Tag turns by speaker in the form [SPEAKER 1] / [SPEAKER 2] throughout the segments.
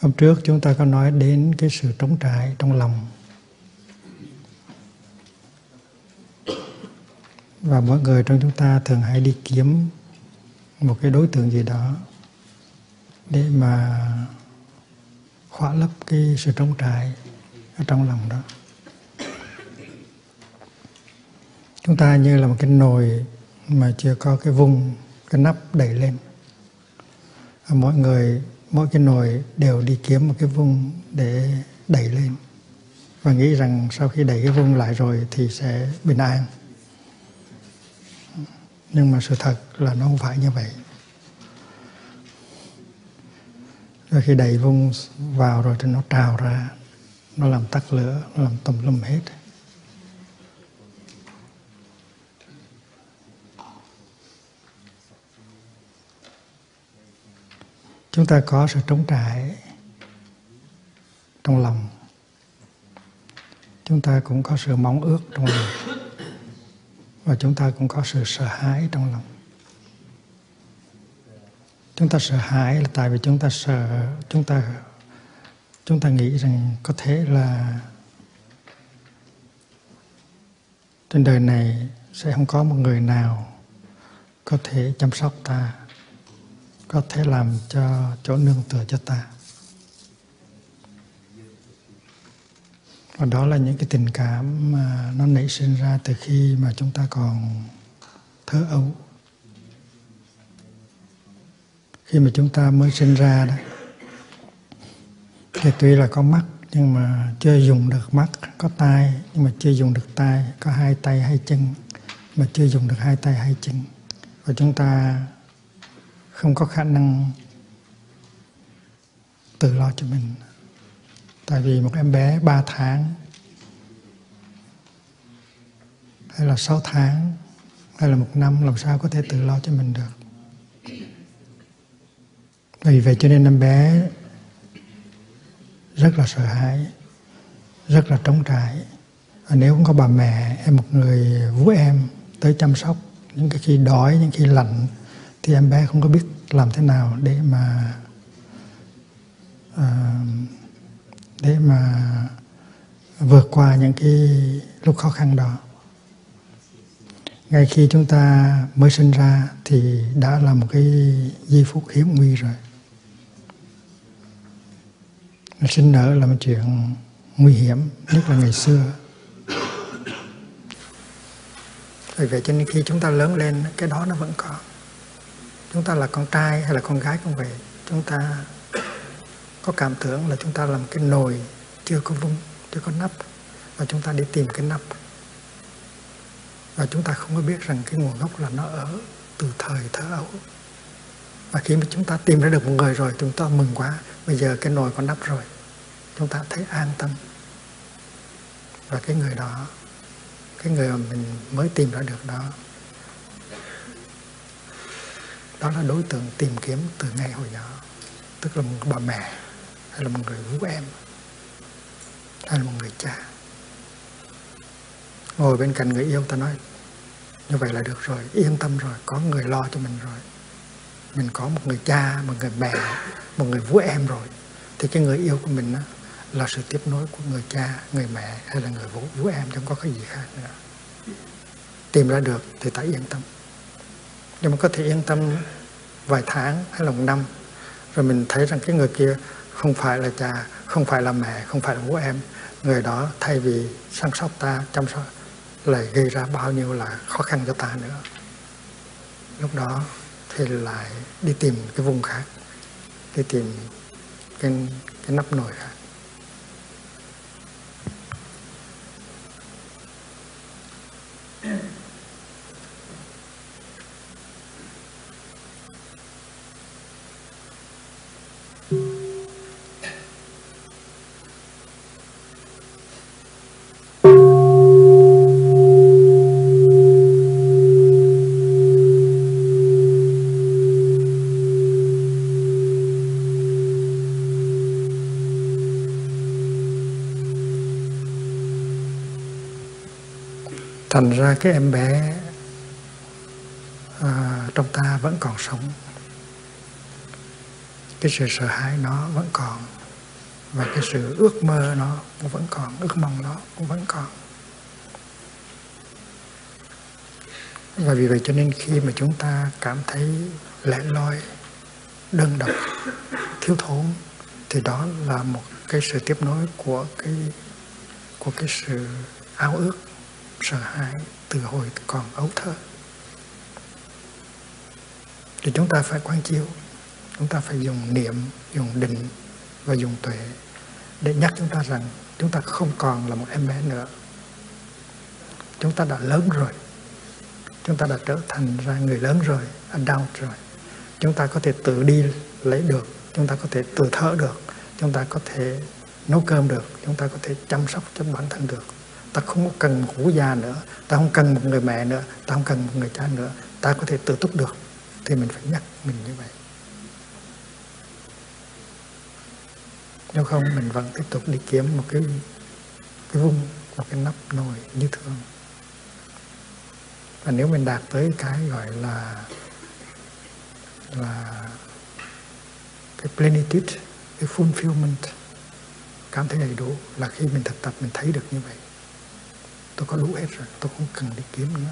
[SPEAKER 1] Hôm trước chúng ta có nói đến cái sự trống trải trong lòng. Và mỗi người trong chúng ta thường hay đi kiếm một cái đối tượng gì đó để mà khỏa lấp cái sự trống trải ở trong lòng đó. Chúng ta như là một cái nồi mà chưa có cái vùng, cái nắp đẩy lên. Mỗi người mỗi cái nồi đều đi kiếm một cái vung để đẩy lên. Và nghĩ rằng sau khi đẩy cái vung lại rồi thì sẽ bình an. Nhưng mà sự thật là nó không phải như vậy. Rồi khi đẩy vung vào rồi thì nó trào ra, nó làm tắt lửa, nó làm tùm lum hết. Chúng ta có sự trống trải trong lòng. Chúng ta cũng có sự mong ước trong lòng. Và chúng ta cũng có sự sợ hãi trong lòng. Chúng ta sợ hãi là tại vì chúng ta sợ, chúng ta chúng ta nghĩ rằng có thể là trên đời này sẽ không có một người nào có thể chăm sóc ta có thể làm cho chỗ nương tựa cho ta. Và đó là những cái tình cảm mà nó nảy sinh ra từ khi mà chúng ta còn thơ ấu. Khi mà chúng ta mới sinh ra đó, thì tuy là có mắt, nhưng mà chưa dùng được mắt, có tay nhưng mà chưa dùng được tay có hai tay, hai chân mà chưa dùng được hai tay, hai chân. Và chúng ta không có khả năng tự lo cho mình. Tại vì một em bé 3 tháng, hay là 6 tháng, hay là một năm, làm sao có thể tự lo cho mình được? Vì vậy cho nên em bé rất là sợ hãi, rất là trống trải. Và nếu không có bà mẹ hay một người vú em tới chăm sóc, những cái khi đói, những khi lạnh thì em bé không có biết làm thế nào để mà uh, để mà vượt qua những cái lúc khó khăn đó. Ngay khi chúng ta mới sinh ra thì đã là một cái giây phút hiểm nguy rồi. Sinh nở là một chuyện nguy hiểm nhất là ngày xưa. Vì vậy cho nên khi chúng ta lớn lên cái đó nó vẫn còn chúng ta là con trai hay là con gái cũng vậy. Chúng ta có cảm tưởng là chúng ta làm cái nồi chưa có vung, chưa có nắp. Và chúng ta đi tìm cái nắp. Và chúng ta không có biết rằng cái nguồn gốc là nó ở từ thời thơ ấu. Và khi mà chúng ta tìm ra được một người rồi, chúng ta mừng quá. Bây giờ cái nồi có nắp rồi. Chúng ta thấy an tâm. Và cái người đó, cái người mà mình mới tìm ra được đó đó là đối tượng tìm kiếm từ ngay hồi nhỏ tức là một bà mẹ, hay là một người vũ em, hay là một người cha. Ngồi bên cạnh người yêu, ta nói, như vậy là được rồi, yên tâm rồi, có người lo cho mình rồi. Mình có một người cha, một người mẹ, một người vũ em rồi. Thì cái người yêu của mình đó là sự tiếp nối của người cha, người mẹ, hay là người vũ vũ em chẳng có cái gì khác nữa. Tìm ra được thì ta yên tâm. Nhưng mà có thể yên tâm vài tháng hay là một năm. Rồi mình thấy rằng cái người kia không phải là cha không phải là mẹ không phải là bố em. Người đó thay vì săn sóc ta chăm sóc lại gây ra bao nhiêu là khó khăn cho ta nữa. Lúc đó thì lại đi tìm cái vùng khác đi tìm cái, cái nắp nồi khác. Thành ra cái em bé à, trong ta vẫn còn sống. Cái sự sợ hãi nó vẫn còn và cái sự ước mơ nó cũng vẫn còn ước mong nó cũng vẫn còn. Và vì vậy cho nên khi mà chúng ta cảm thấy lẻ loi đơn độc thiếu thốn thì đó là một cái sự tiếp nối của cái của cái sự ao ước sợ hãi từ hồi còn ấu thơ. Thì chúng ta phải quán chiếu, chúng ta phải dùng niệm, dùng định và dùng tuệ để nhắc chúng ta rằng chúng ta không còn là một em bé nữa. Chúng ta đã lớn rồi. Chúng ta đã trở thành ra người lớn rồi, adult rồi. Chúng ta có thể tự đi lấy được, chúng ta có thể tự thở được, chúng ta có thể nấu cơm được, chúng ta có thể chăm sóc cho bản thân được ta không cần một cụ già nữa. Ta không cần một người mẹ nữa. Ta không cần một người cha nữa. Ta có thể tự túc được. Thì mình phải nhắc mình như vậy. Nếu không, mình vẫn tiếp tục đi kiếm một cái cái vung một cái nắp nồi như thường. Và nếu mình đạt tới cái gọi là là cái plenitude, cái fulfillment, cảm thấy đầy đủ là khi mình thực tập, mình thấy được như vậy tôi có đủ hết rồi tôi không cần đi kiếm nữa.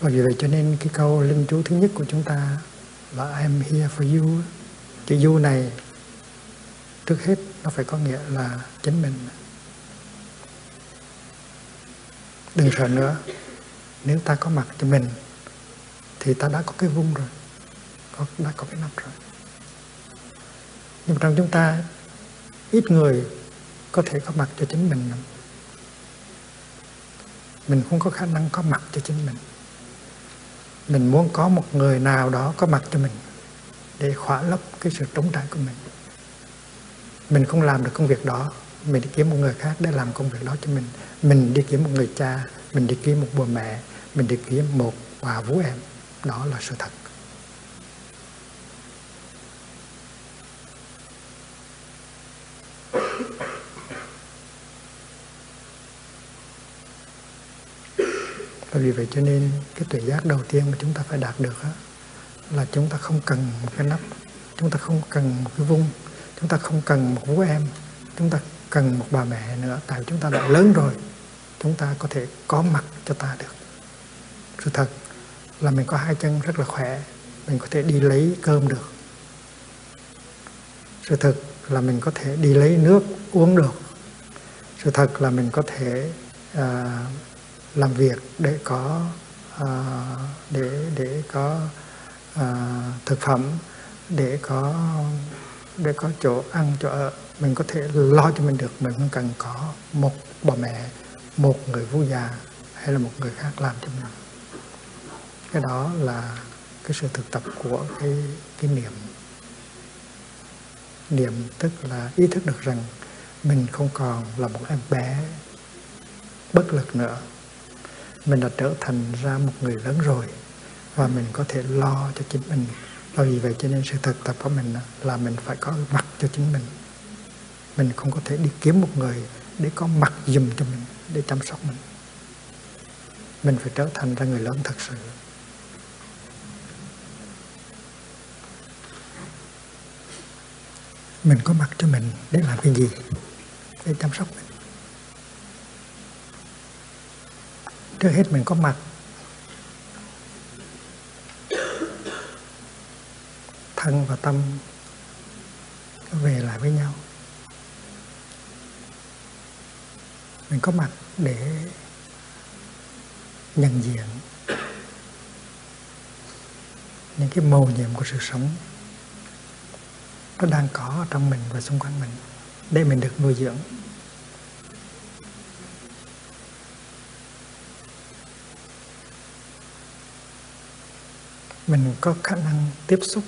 [SPEAKER 1] Và vì vậy cho nên cái câu linh chú thứ nhất của chúng ta là I'm here for you. Chữ you này trước hết nó phải có nghĩa là chính mình. Đừng sợ nữa nếu ta có mặt cho mình thì ta đã có cái vung rồi có, đã có cái nắp rồi. Nhưng trong chúng ta ít người có thể có mặt cho chính mình. Mình không có khả năng có mặt cho chính mình. Mình muốn có một người nào đó có mặt cho mình để khỏa lấp cái sự trống trải của mình. Mình không làm được công việc đó, mình đi kiếm một người khác để làm công việc đó cho mình. Mình đi kiếm một người cha, mình đi kiếm một bố mẹ, mình đi kiếm một bà vũ em. Đó là sự thật. Và vì vậy cho nên cái tuệ giác đầu tiên mà chúng ta phải đạt được đó, là chúng ta không cần một cái nắp chúng ta không cần một cái vung chúng ta không cần một vũ em chúng ta cần một bà mẹ nữa tại chúng ta đã lớn rồi chúng ta có thể có mặt cho ta được. Sự thật là mình có hai chân rất là khỏe mình có thể đi lấy cơm được. Sự thật là mình có thể đi lấy nước uống được. Sự thật là mình có thể uh, làm việc để có à, để để có à, thực phẩm để có để có chỗ ăn chỗ ở. Mình có thể lo cho mình được mình không cần có một bà mẹ một người vú già hay là một người khác làm cho mình. Cái đó là cái sự thực tập của cái cái niệm. Niệm tức là ý thức được rằng mình không còn là một em bé bất lực nữa mình đã trở thành ra một người lớn rồi và mình có thể lo cho chính mình. Và vì vậy cho nên sự thực tập của mình là mình phải có mặt cho chính mình. Mình không có thể đi kiếm một người để có mặt dùm cho mình, để chăm sóc mình. Mình phải trở thành ra người lớn thật sự. Mình có mặt cho mình để làm cái gì? Để chăm sóc mình. Trước hết mình có mặt. Thân và tâm về lại với nhau. Mình có mặt để nhận diện những cái màu nhiệm của sự sống nó đang có ở trong mình và xung quanh mình để mình được nuôi dưỡng. Mình có khả năng tiếp xúc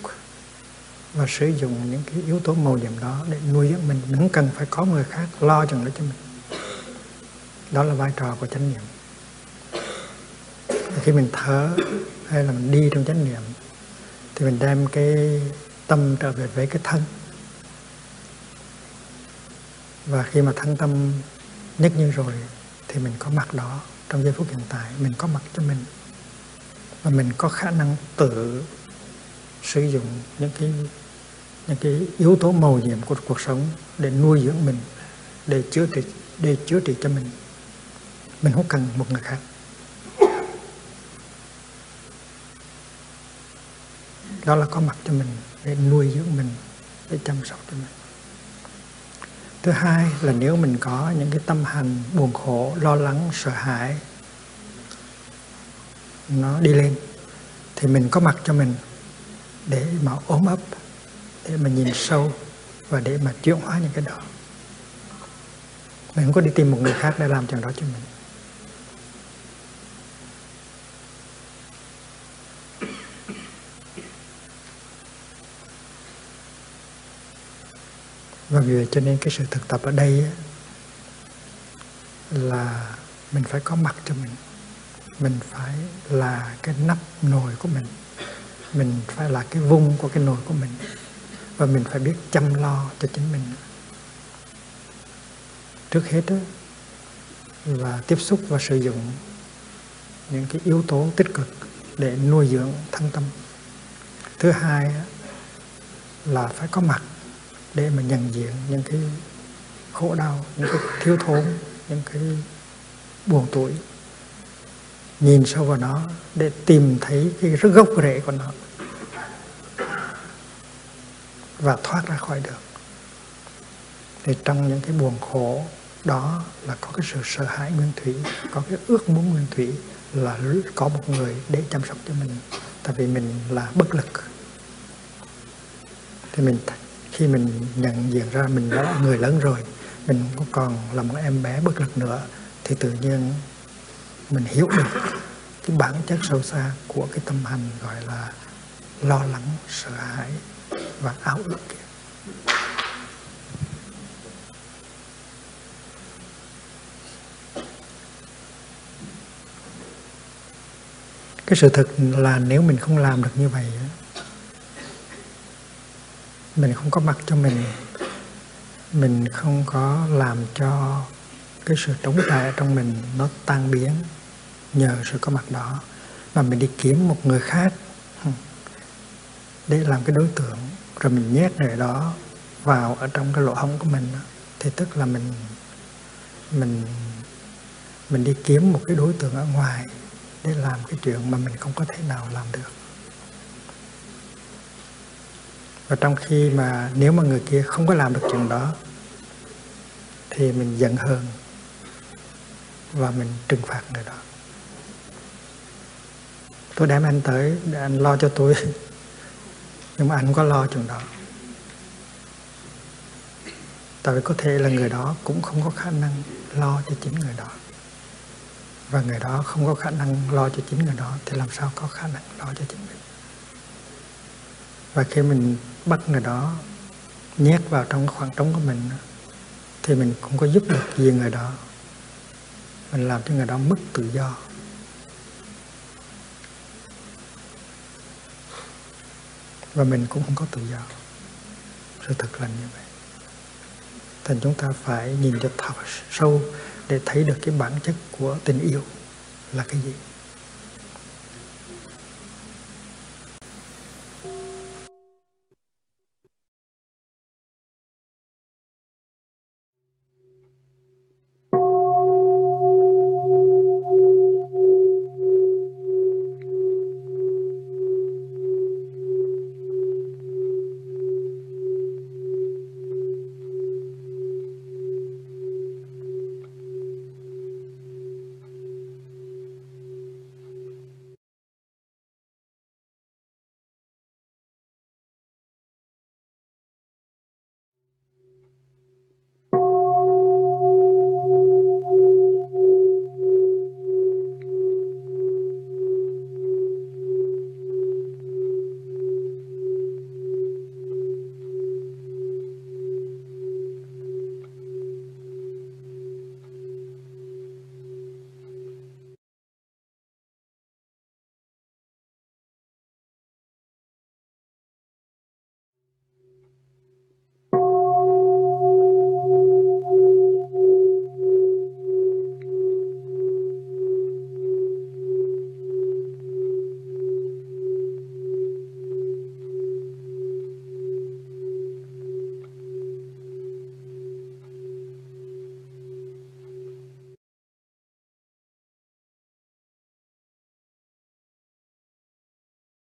[SPEAKER 1] và sử dụng những cái yếu tố màu nhiệm đó để nuôi dưỡng mình. Mình không cần phải có người khác lo chừng đó cho mình. Đó là vai trò của chánh niệm. Khi mình thở hay là mình đi trong chánh niệm, thì mình đem cái tâm trở về với cái thân. Và khi mà thân tâm nhất như rồi, thì mình có mặt đó. Trong giây phút hiện tại, mình có mặt cho mình và mình có khả năng tự sử dụng những cái những cái yếu tố màu nhiệm của cuộc sống để nuôi dưỡng mình, để chữa trị, để chữa trị cho mình. Mình không cần một người khác. Đó là có mặt cho mình để nuôi dưỡng mình, để chăm sóc cho mình. Thứ hai là nếu mình có những cái tâm hành buồn khổ, lo lắng, sợ hãi nó đi lên, thì mình có mặt cho mình để mà ốm ấp, để mà nhìn sâu và để mà chuyển hóa những cái đó. Mình không có đi tìm một người khác để làm chuyện đó cho mình. Và vì vậy cho nên cái sự thực tập ở đây là mình phải có mặt cho mình mình phải là cái nắp nồi của mình. Mình phải là cái vung của cái nồi của mình. Và mình phải biết chăm lo cho chính mình. Trước hết đó, là tiếp xúc và sử dụng những cái yếu tố tích cực để nuôi dưỡng thân tâm. Thứ hai là phải có mặt để mà nhận diện những cái khổ đau những cái thiếu thốn những cái buồn tuổi nhìn sâu vào nó để tìm thấy cái gốc rễ của nó. Và thoát ra khỏi được. Thì trong những cái buồn khổ đó là có cái sự sợ hãi nguyên thủy, có cái ước muốn nguyên thủy là có một người để chăm sóc cho mình, tại vì mình là bất lực. Thì mình, khi mình nhận diện ra mình đã là người lớn rồi, mình cũng còn là một em bé bất lực nữa, thì tự nhiên mình hiểu được cái bản chất sâu xa của cái tâm hành gọi là lo lắng, sợ hãi và áo ước. Kia cái sự thật là nếu mình không làm được như vậy mình không có mặt cho mình mình không có làm cho cái sự trống trải trong mình nó tan biến nhờ sự có mặt đó mà mình đi kiếm một người khác. Để làm cái đối tượng, rồi mình nhét người đó vào ở trong cái lỗ hổng của mình thì tức là mình mình mình đi kiếm một cái đối tượng ở ngoài để làm cái chuyện mà mình không có thể nào làm được. Và trong khi mà nếu mà người kia không có làm được chuyện đó, thì mình giận hơn và mình trừng phạt người đó tôi đem anh tới để anh lo cho tôi. Nhưng mà anh không có lo chuyện đó. Tại vì có thể là người đó cũng không có khả năng lo cho chính người đó. Và người đó không có khả năng lo cho chính người đó, thì làm sao có khả năng lo cho chính mình? Và khi mình bắt người đó, nhét vào trong khoảng trống của mình, thì mình cũng có giúp được gì người đó. Mình làm cho người đó mất tự do. Và mình cũng không có tự do. Sự thật là như vậy. Thành chúng ta phải nhìn cho thật sâu để thấy được cái bản chất của tình yêu là cái gì.